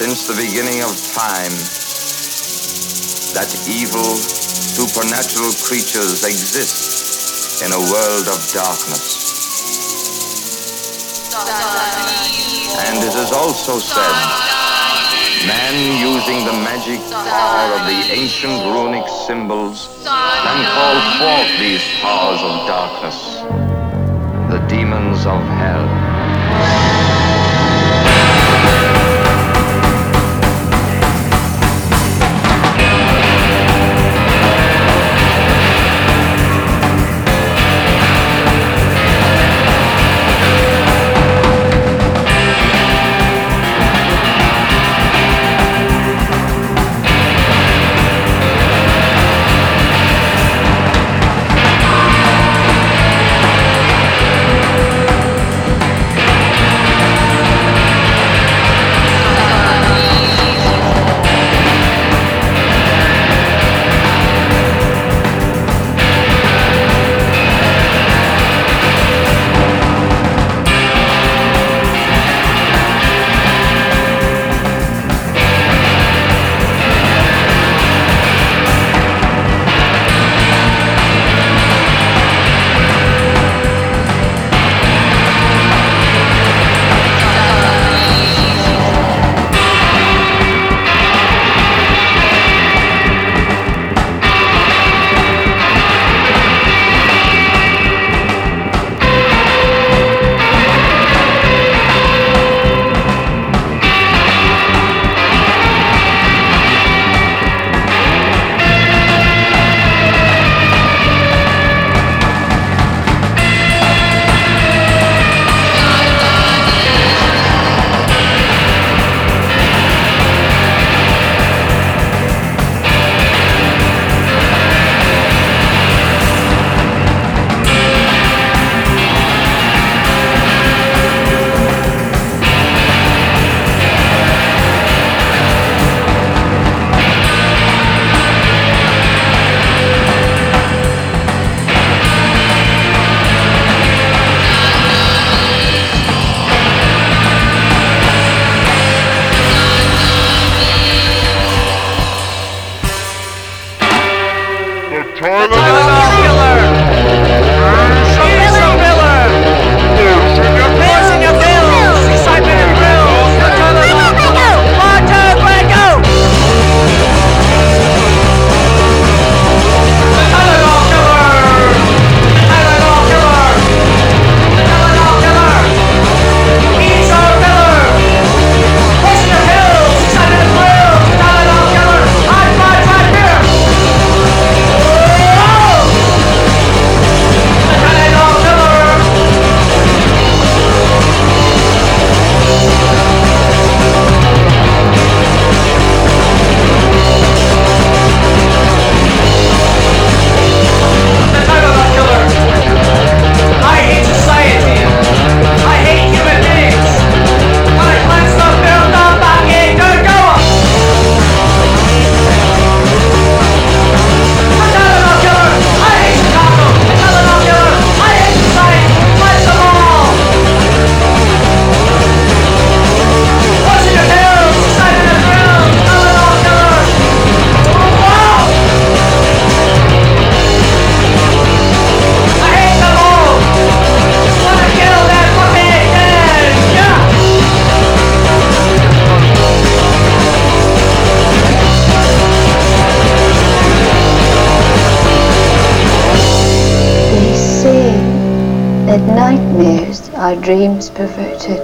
since the beginning of time that evil, supernatural creatures exist in a world of darkness. And it is also said, man using the magic power of the ancient runic symbols can call forth these powers of darkness, the demons of hell. Nightmares are dreams perverted.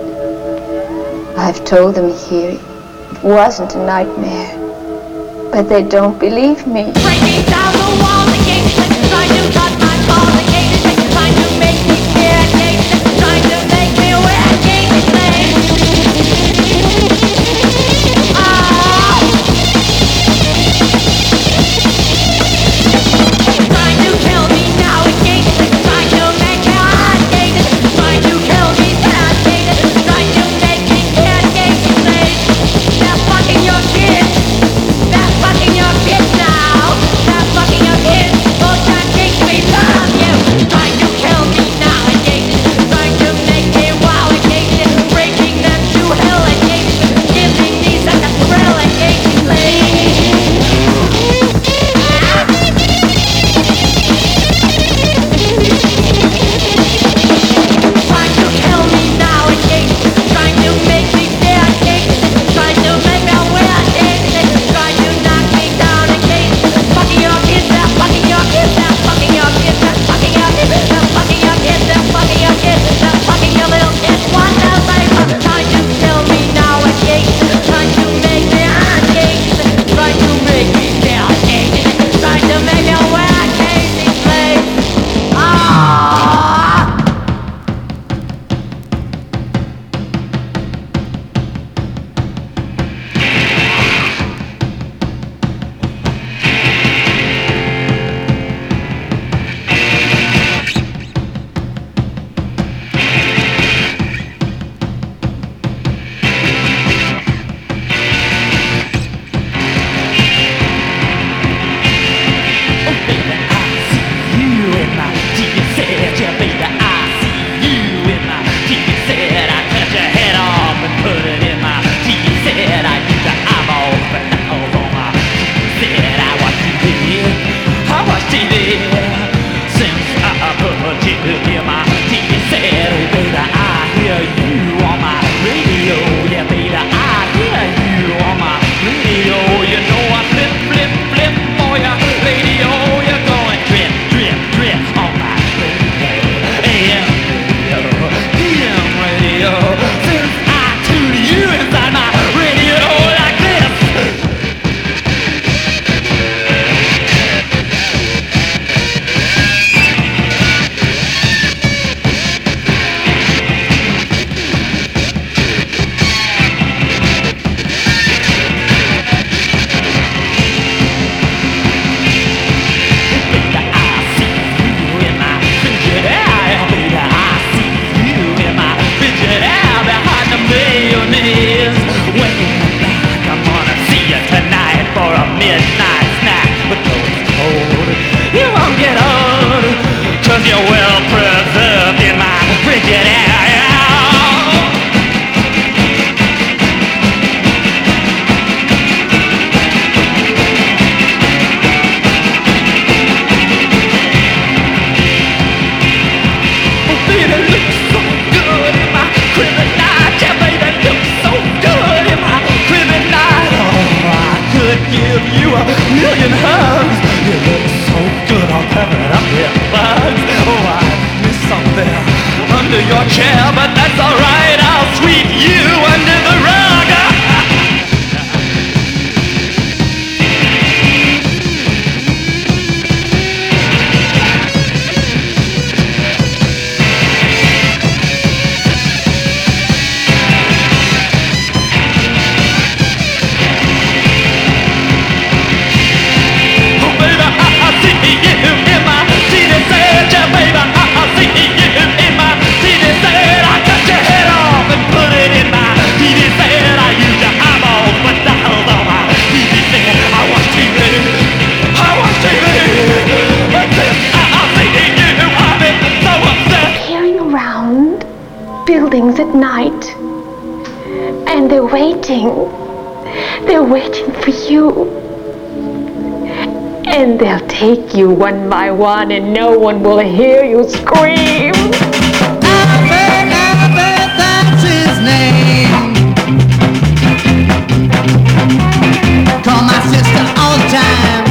I've told them here it wasn't a nightmare, but they don't believe me. Waiting. They're waiting for you. And they'll take you one by one, and no one will hear you scream. Albert, Albert, that's his name. Call my sister all the time.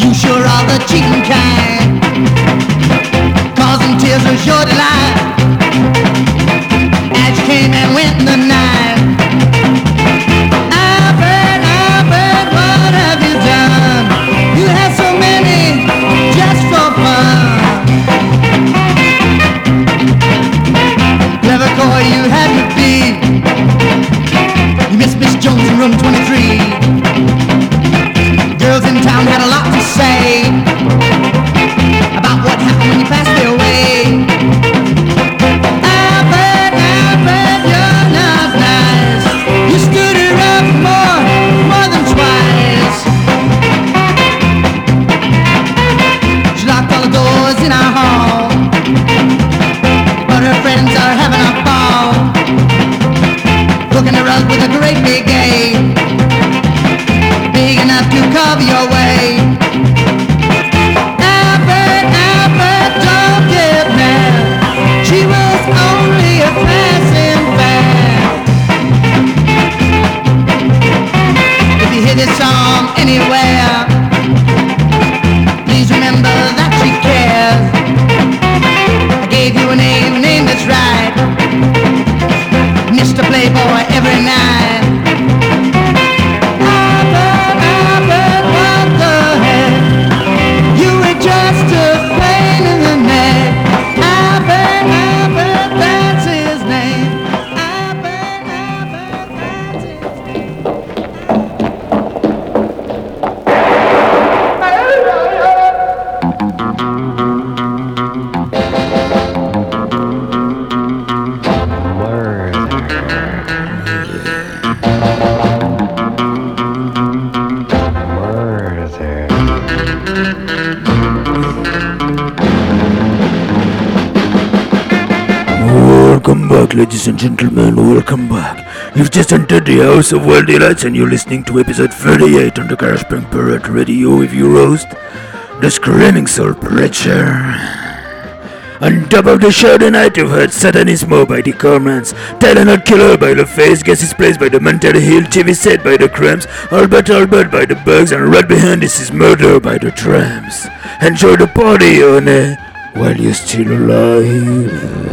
You sure are the cheating kind. Causing tears was your delight. As you came and went in the night. Jones in room 23. Ladies and gentlemen. Welcome back. You've just entered the House of Wild Delights and you're listening to episode 38 on the Garage Punk Pirate Radio with your host, the Screaming Soul Preacher. On top of the show tonight, you've heard Satanismo by the Cormans, Tylenol Killer by The Face, Guess is Placed by the Mental Hill, TV Set by the Cramps, Albert Albert by the Bugs, and right behind this is Murder by the Tramps. Enjoy the party, honey, while you're still alive.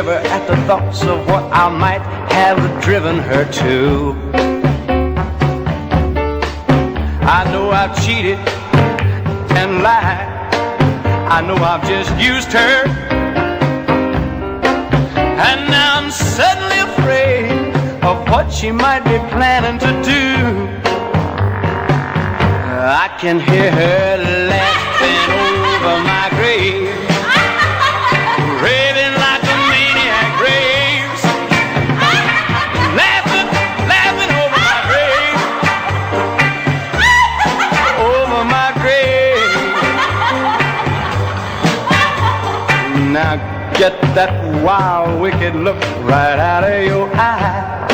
Shiver at the thoughts of what I might have driven her to. I know I've cheated and lied. I know I've just used her. And now I'm suddenly afraid of what she might be planning to do. I can hear her wild, wicked look right out of your eye.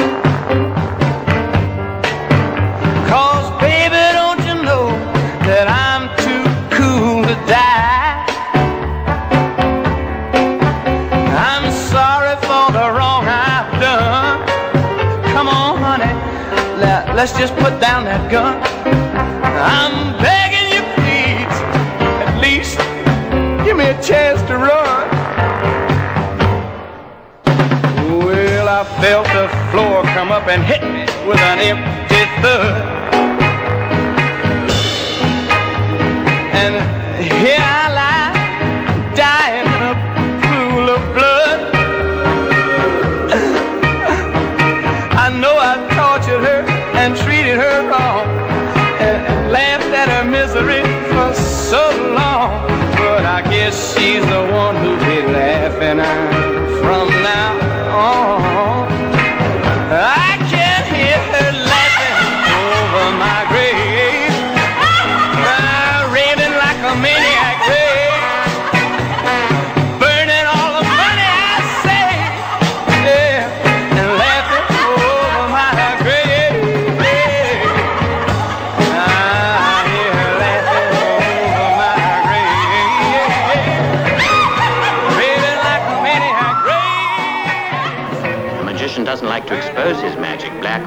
Cause baby, don't you know that I'm too cool to die? I'm sorry for the wrong I've done. Come on, honey, let, let's just put down that gun. Up and hit me with an empty thud.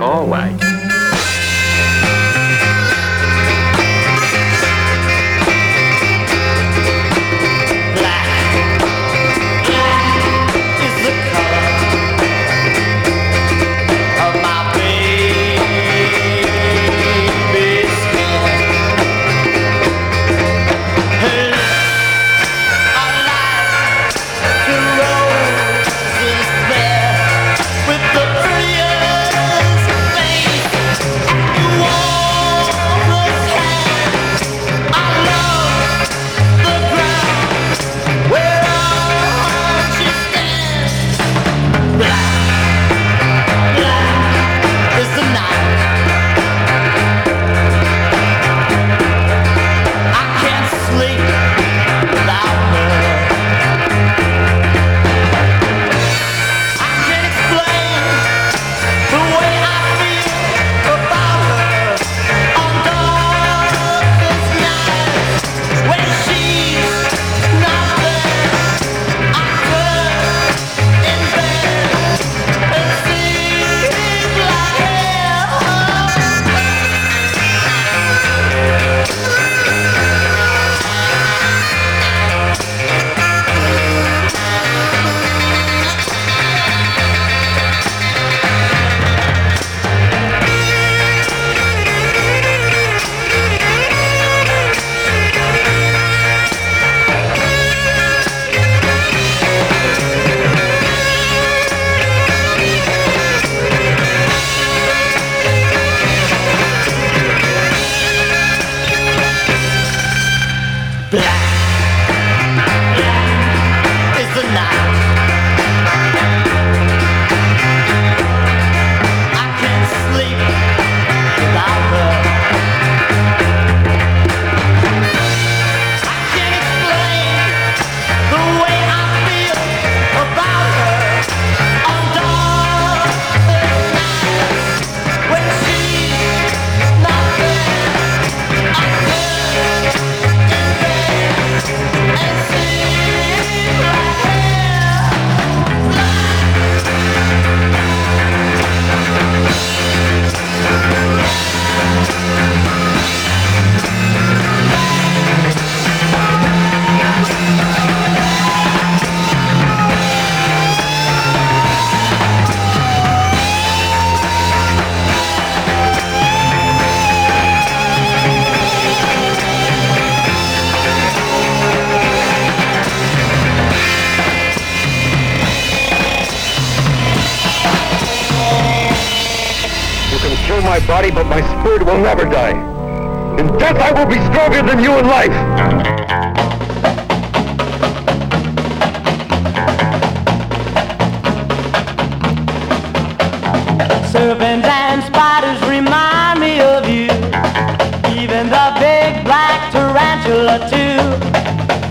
Magic, black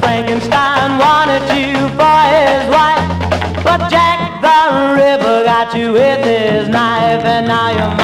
Frankenstein wanted you for his wife, but Jack the Ripper got you with his knife, and now you're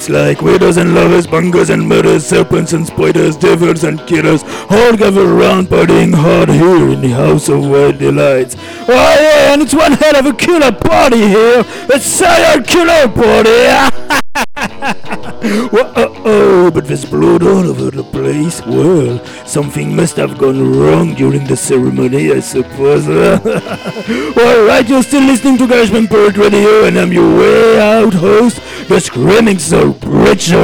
it's like. Widows and lovers, bungers and murders, serpents and spiders, devils and killers, all gather around partying hard here in the House of Wild Delights. Oh yeah, and it's one hell of a killer party here. A serial killer party. Whoa, oh, but there's blood all over the place. Well, something must have gone wrong during the ceremony, I suppose. Alright, you're still listening to Garage Punk Pirate Radio, and I'm your way out host, the Screaming Preacher.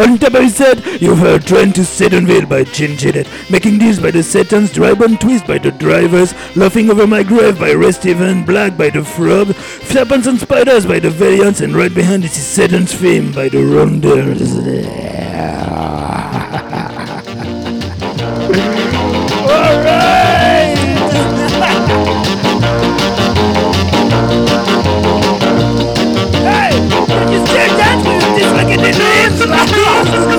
On top of his you've heard Trent to Satanville by Chin Chinet, Making Deals by the Satans, Drybone Twist by the Drivers, Laughing Over My Grave by Ray Steven, Black by the Frog, Serpents and Spiders by the Valiants, and right behind this is Satan's Theme by the Ronders. With this like in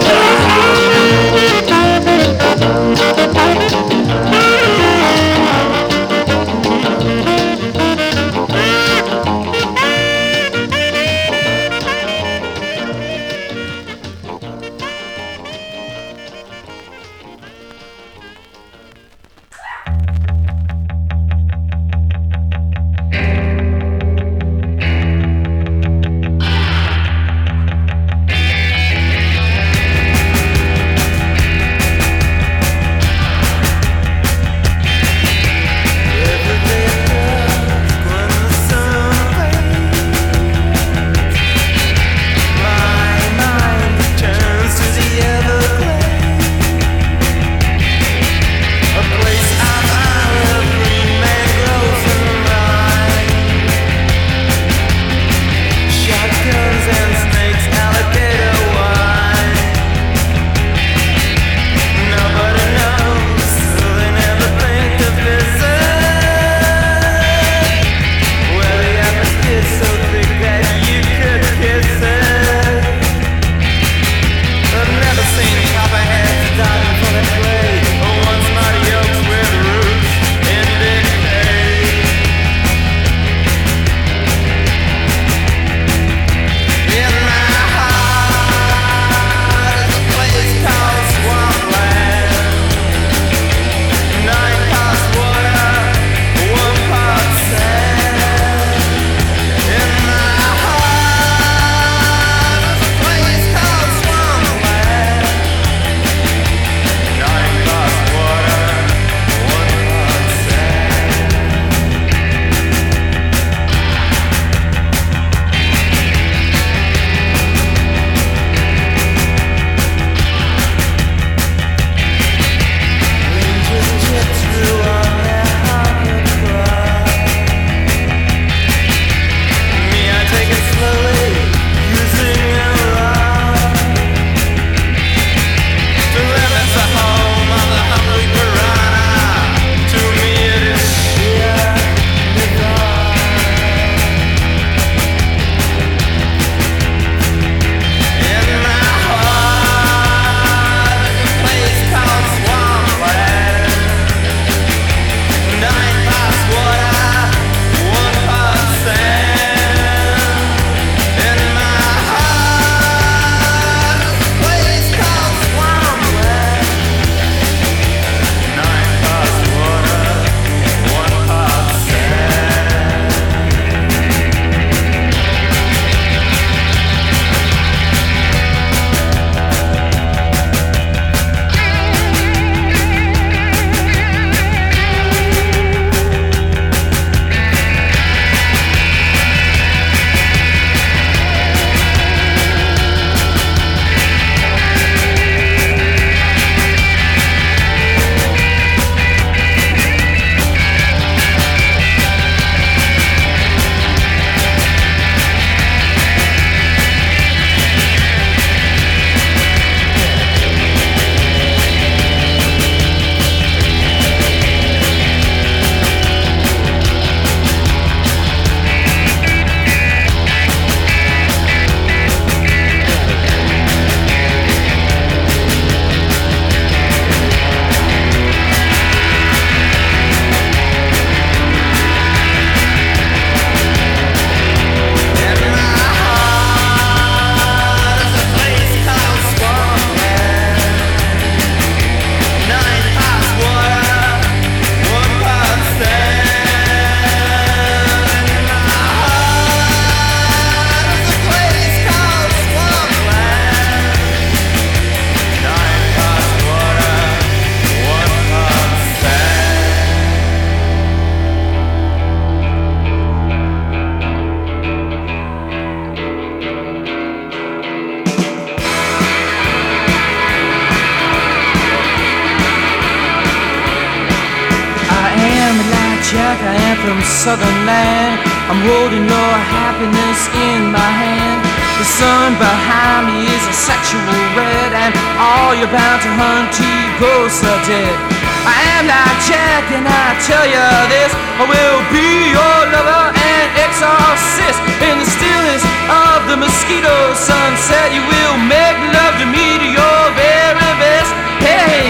Southern Land. I'm holding your happiness in my hand. The sun behind me is a sexual red, and all you're bound to hunt to ghosts are dead. I am like Jack, and I tell you this I will be your lover and exorcist. In the stillness of the mosquito sunset, you will make love to me to your very best. Hey!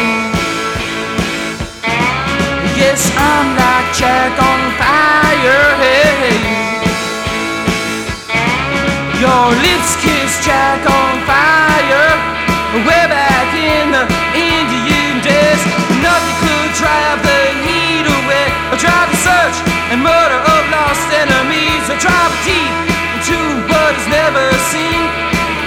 Yes, I'm like Jack on fire. Hey, your lips kiss Jack on fire. Way back in the Indian days, nothing could drive the heat away. Or drive the search and murder of lost enemies. Drive deep into what is never seen.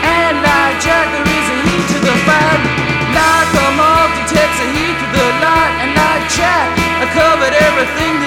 And like Jack, there is a heat to the fire. Like a moth detects a heat to the light. And like Jack, I covered everything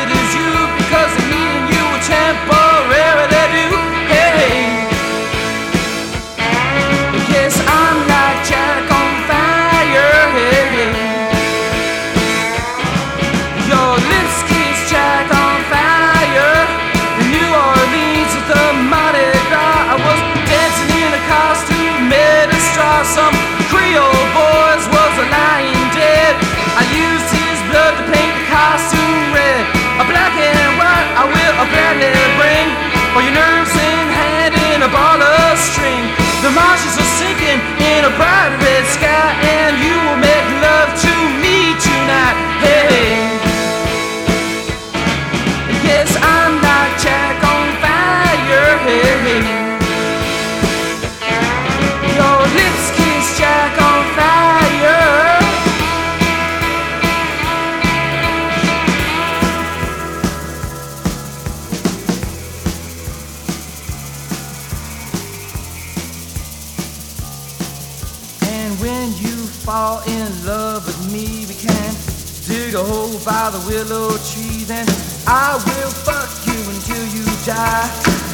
willow tree. Then I will fuck you until you die,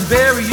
bury you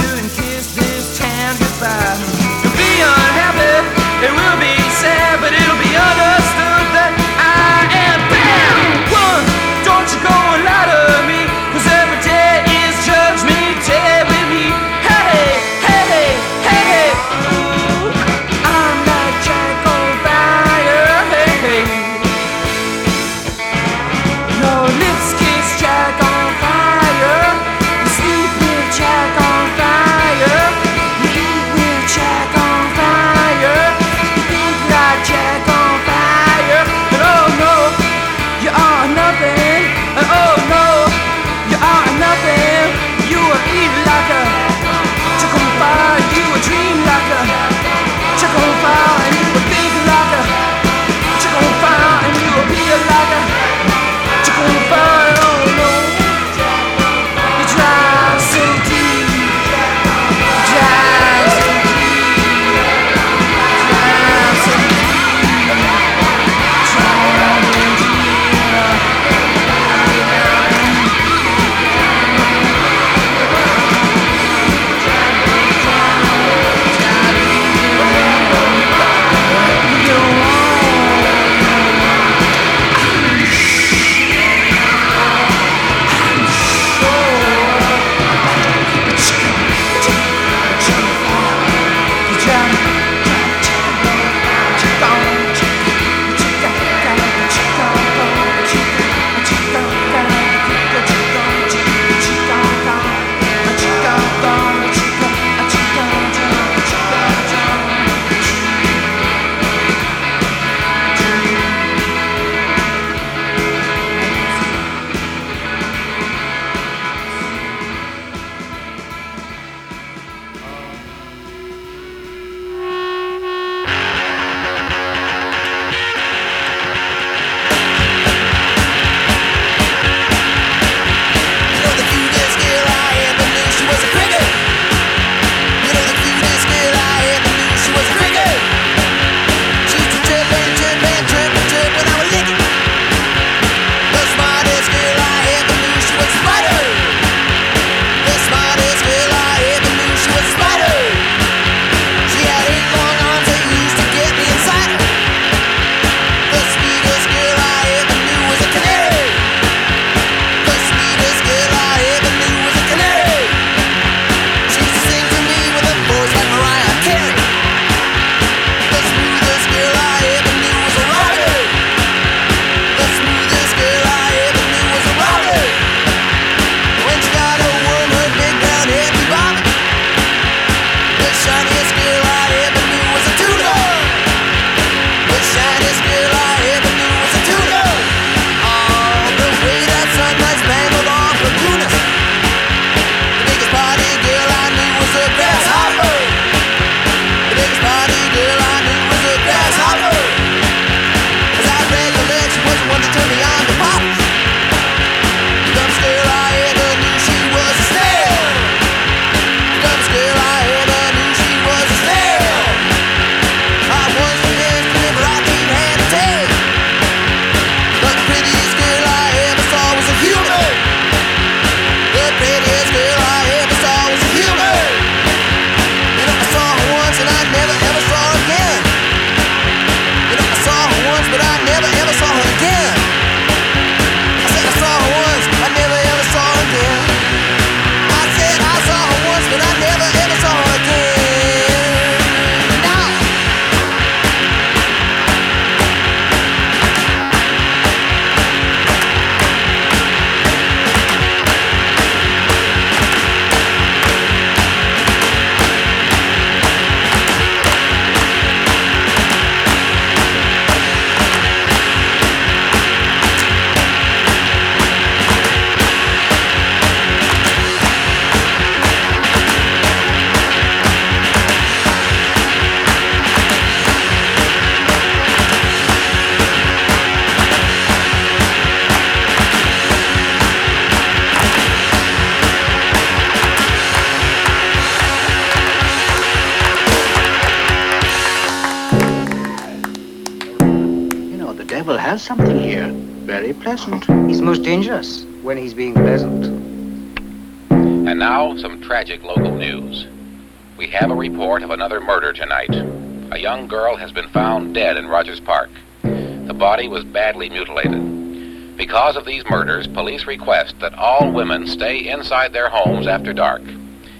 girl has been found dead in Rogers Park. The body was badly mutilated. Because of these murders, police request that all women stay inside their homes after dark.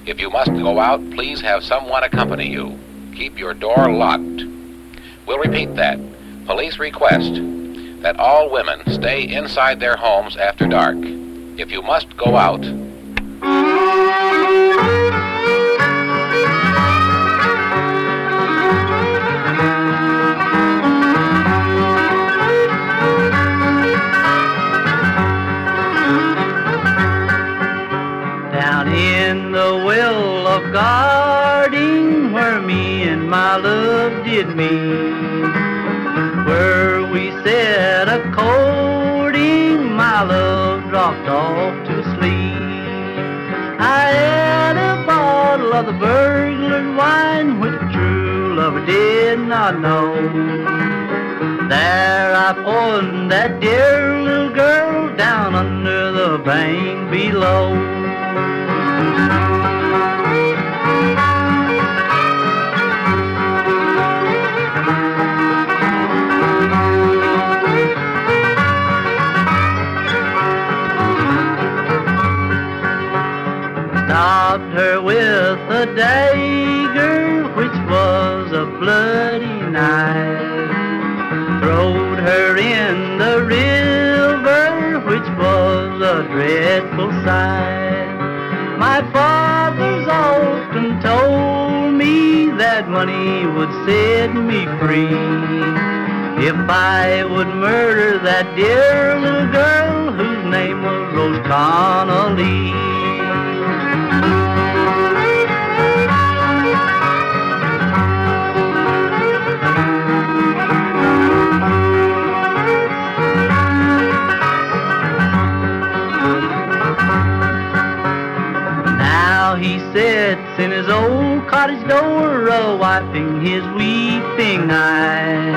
If you must go out, please have someone accompany you. Keep your door locked. We'll repeat that. Police request that all women stay inside their homes after dark. If you must go out, the well of guarding where me and my love did meet, where we said a courting, my love dropped off to sleep. I had a bottle of the burglar's wine which true love did not know. There I poured that dear little girl down under the bank below. Stopped her with a dagger, which was a bloody knife. Throwed her in the river, which was a dreadful sight. That money would set me free. If I would murder that dear little girl whose name was Rose Connolly. Cottage door, a wiping his weeping eyes,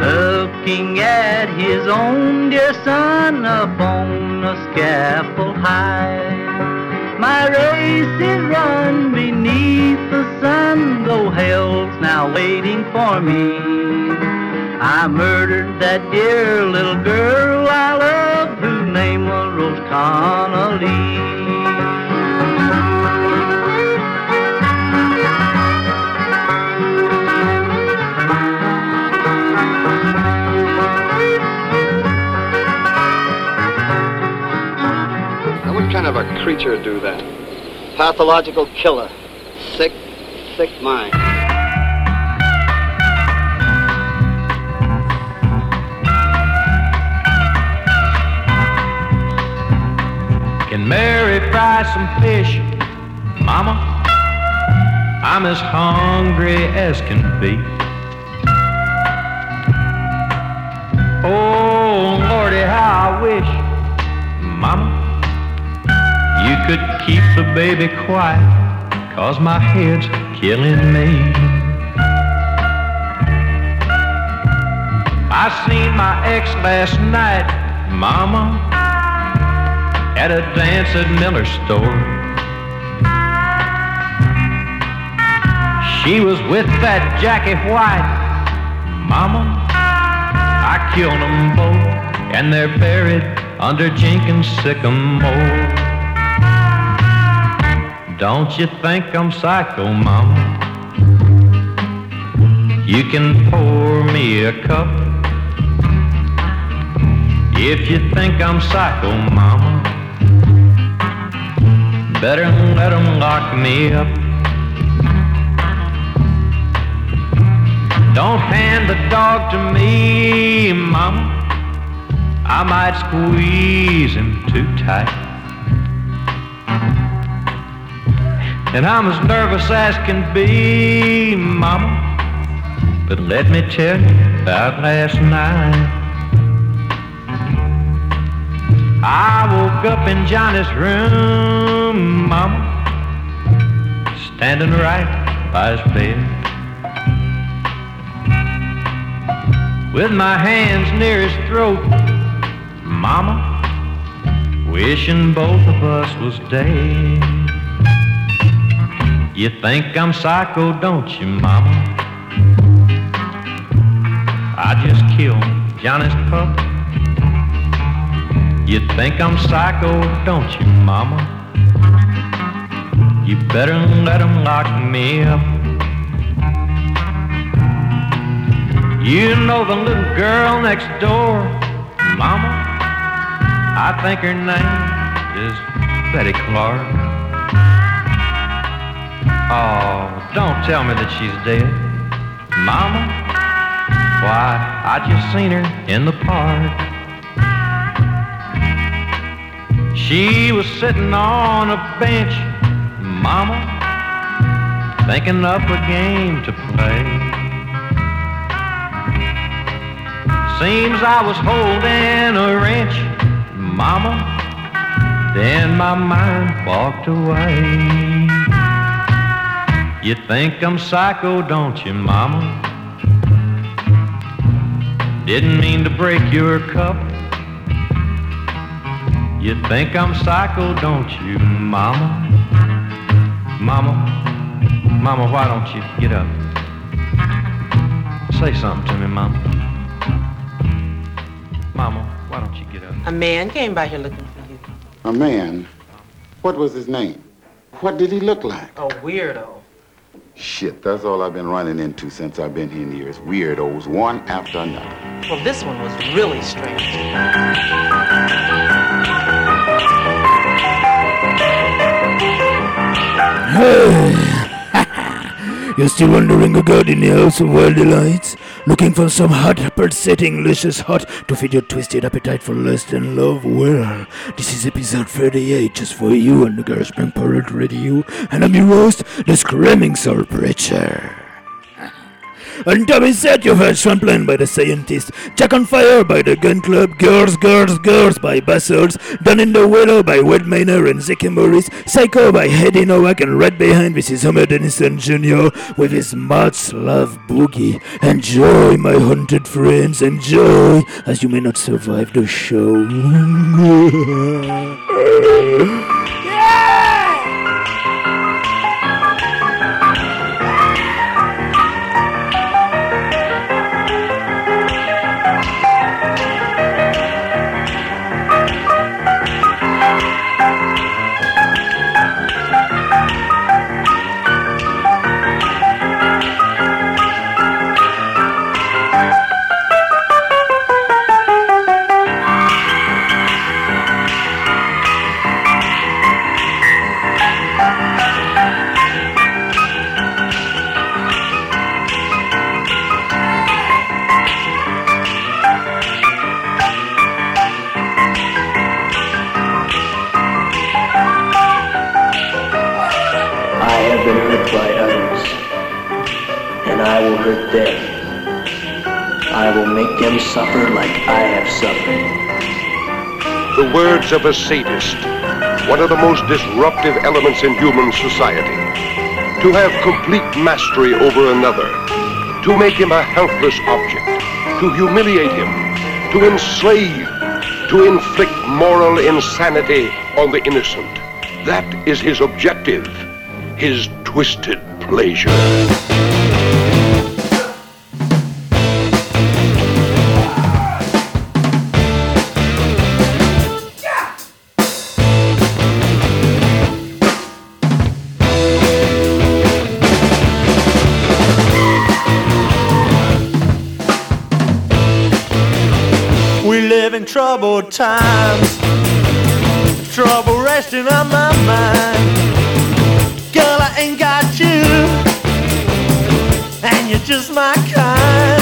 looking at his own dear son upon a scaffold high. My race is run beneath the sun, though hell's now waiting for me. I murdered that dear little girl I loved, whose name was Rose Connolly. A creature do that? Pathological killer. Sick, sick mind. Can Mary fry some fish? Mama, I'm as hungry as can be. Oh, Lordy, how I wish, Mama, you could keep the baby quiet, cause my head's killing me. I seen my ex last night, Mama, at a dance at Miller's store. She was with that Jackie White, Mama. I killed them both, and they're buried under Jenkins' sycamore. Don't you think I'm psycho, Mama? You can pour me a cup if you think I'm psycho, Mama. Better let 'em lock me up. Don't hand the dog to me, Mama. I might squeeze him too tight. And I'm as nervous as can be, Mama. But let me tell you about last night. I woke up in Johnny's room, Mama, standing right by his bed. with my hands near his throat. Mama, wishing both of us was dead. You think I'm psycho, don't you, Mama? I just killed Johnny's pup. You think I'm psycho, don't you, Mama? You better let 'em lock me up. You know the little girl next door, Mama. I think her name is Betty Clark. Oh, don't tell me that she's dead, Mama. Why, I just seen her in the park. She was sitting on a bench, Mama, thinking up a game to play. Seems I was holding a wrench, Mama. Then my mind walked away. You think I'm psycho, don't you, Mama? Didn't mean to break your cup. You think I'm psycho, don't you, Mama? Mama, Mama, why don't you get up? Say something to me, Mama. Mama, why don't you get up? A man came by here looking for you. A man? What was his name? What did he look like? A weirdo. Shit, that's all I've been running into since I've been here in years. Weirdos, one after another. Well, this one was really strange. You're still wandering about in the house of wild delights, looking for some hot, pulsating, luscious hot to feed your twisted appetite for lust and love? Well, this is episode 38 just for you on the Punk Pirate Radio, and I'm your host, the Screaming Soul Preacher. Set, you've heard Swampland by the Scientist, Jack on Fire by the Gun Club, Girls, Girls, Girls by Bastards, Done in the Willow by Wade Mainer and Zeke Morris, Psycho by Eddie Noack, and right behind this is Homer Dennison Jr. with his Much Love Boogie. Enjoy, my hunted friends, enjoy, as you may not survive the show. a sadist, one of the most disruptive elements in human society. To have complete mastery over another, to make him a helpless object, to humiliate him, to enslave, to inflict moral insanity on the innocent. That is his objective, his twisted pleasure. Troubled times. Trouble resting on my mind. Girl, I ain't got you. And you're just my kind.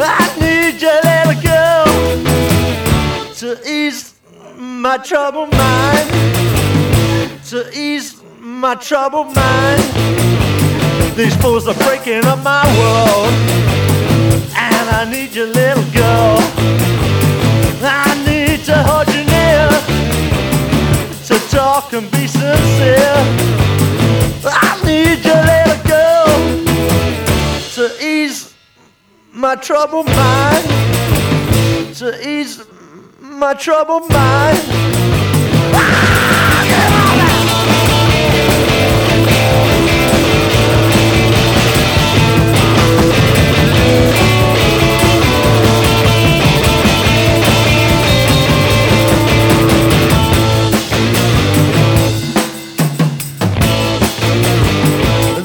I need your little girl to ease my troubled mind. To ease my troubled mind. These fools are breaking up my world. And I need your little girl. Troubled mind. To ease my troubled mind.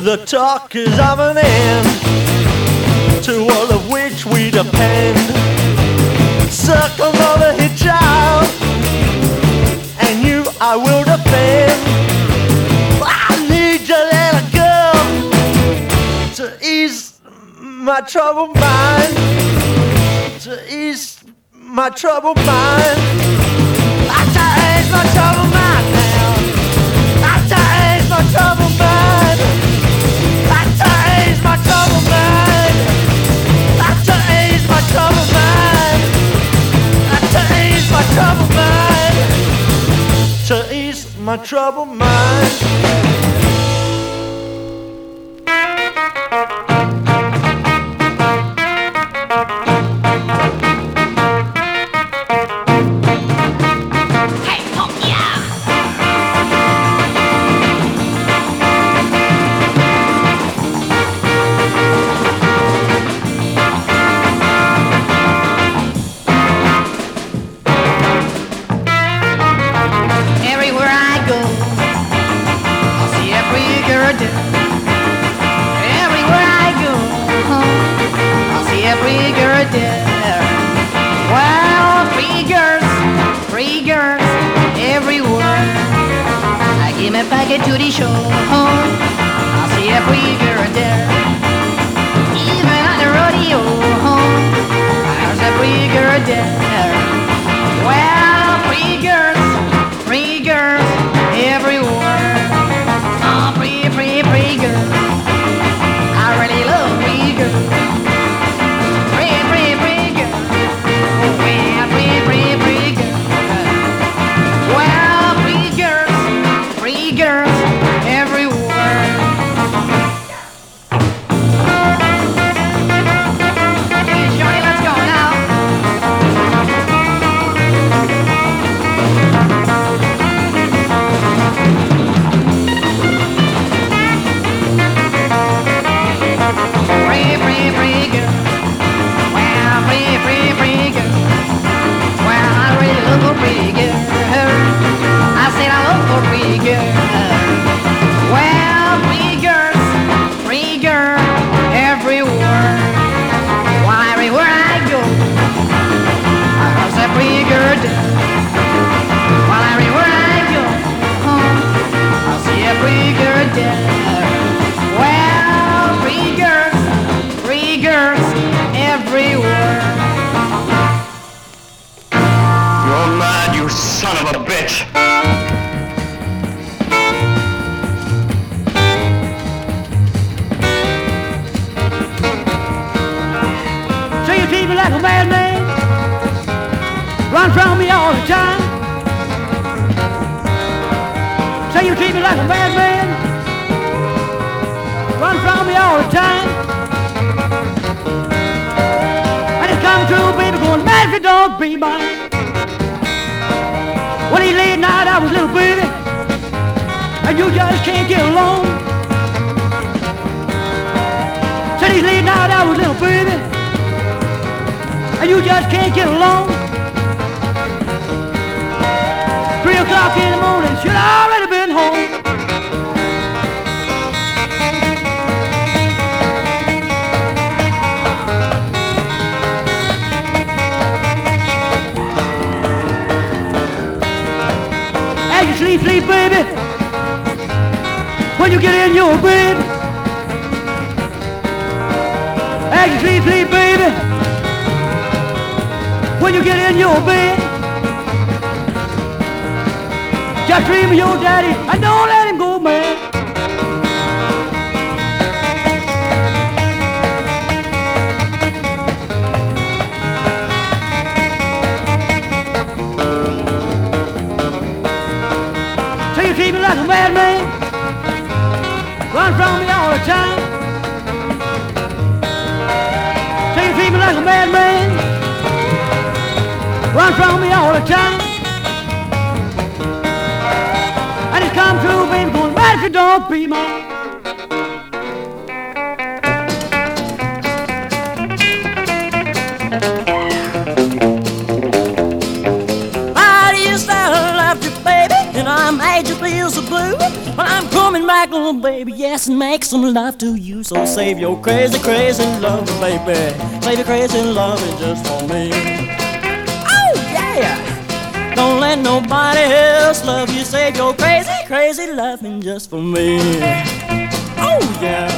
The talk is of an end to all of which we depend. Circle a hit child, and you I will defend. I need your little girl to ease my troubled mind, to ease my troubled mind. I to ease my troubled mind now. I to ease my troubled mind. My troubled mind. My to the show. I'll see a pretty o'clock in the morning, already been home. As you sleep, sleep, baby. When you get in your bed. As you sleep, sleep, baby when you get in your bed. Just dream of your daddy and don't let him go mad. So you treat me like a madman, run from me all the time. You treat me like a madman, run from me all the time. But I'm coming back, little baby, yes, and make some love to you. So save your crazy, crazy love, baby. Save your crazy love just for me. Oh, yeah. Don't let nobody else love you. Save your crazy, crazy loving just for me. Oh, yeah.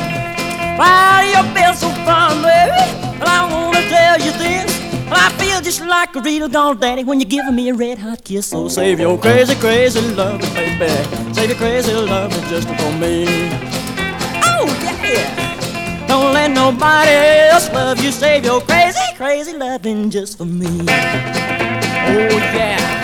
Why you feel so fine, baby? And I wanna tell you this. I feel just like a real gone daddy when you're giving me a red hot kiss. So save your crazy, crazy love, baby. Save your crazy love just for me. Oh, yeah. Don't let nobody else love you. Save your crazy, crazy loving just for me. Oh, yeah.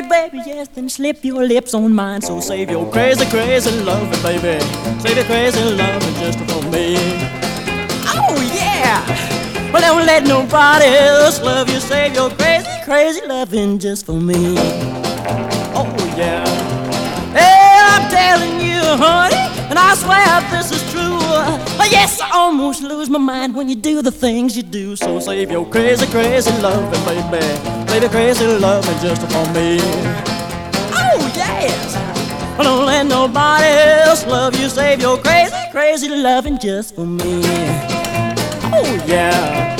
Crazy, baby, yes, then slip your lips on mine. So save your crazy, crazy loving, baby. Save your crazy loving just for me. Oh, yeah. Well, don't let nobody else love you. Save your crazy, crazy loving just for me. Oh, yeah. Hey, I'm telling you, honey, and I swear this is true. Yes, I almost lose my mind when you do the things you do. So save your crazy, crazy loving, baby. Your crazy loving just for me. Oh, yes. Don't let nobody else love you. Save your crazy, crazy loving just for me. Oh, yeah.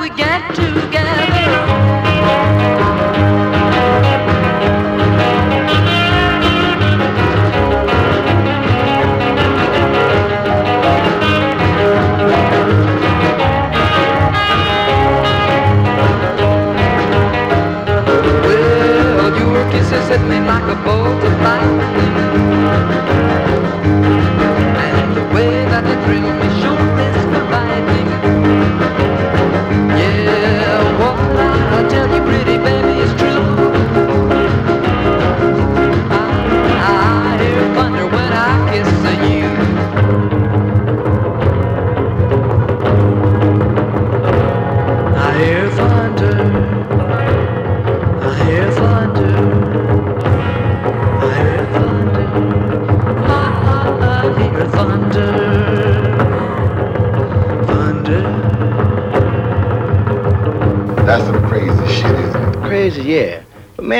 We get Well,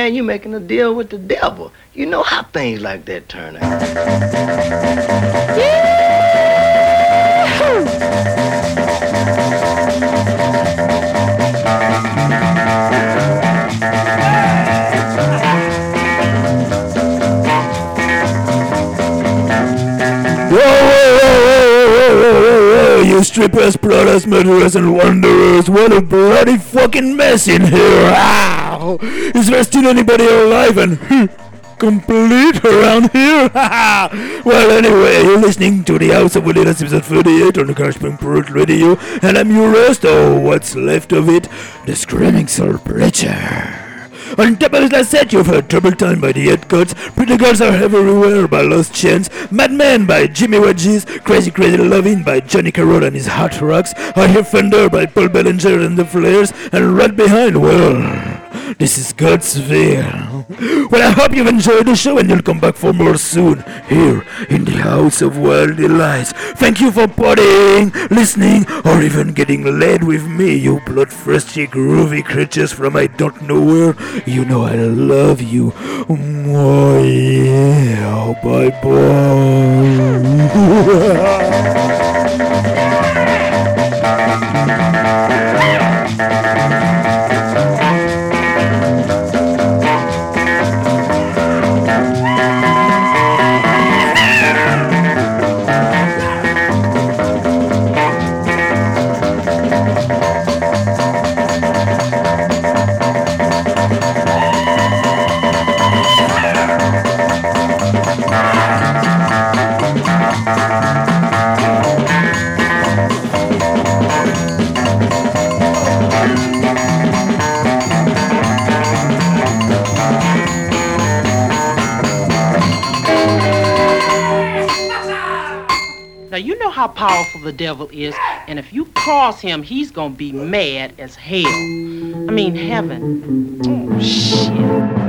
man, you making a deal with the devil. You know how things like that turn out. Whoa, whoa, whoa, you strippers, brother murderers, and wanderers. What a bloody fucking mess in here. Ah! Is there still anybody alive and complete around here? well, anyway, you're listening to the House of Wild Delights episode 38 on the Garage Punk Pirate Radio, and I'm your host, or what's left of it, the Screaming Soul Preacher. On top of that set, you've heard Trouble Time by the Head Cuts, Pretty Girls Are Everywhere by Lost Chance, Madman by Jimmy Wedges, Crazy Crazy Lovin' by Johnny Carroll and his Hot Rocks, I Hear Thunder by Paul Bellinger and the Flares, and right behind, well, this is Godsville. Well, I hope you've enjoyed the show and you'll come back for more soon, here in the House of Wild Delights. Thank you for partying, listening, or even getting laid with me, you bloodthirsty, groovy creatures from I don't know where. You know I love you. Oh, yeah. Bye Now how powerful the devil is, and if you cross him, he's gonna be mad as hell. I mean heaven. Oh shit.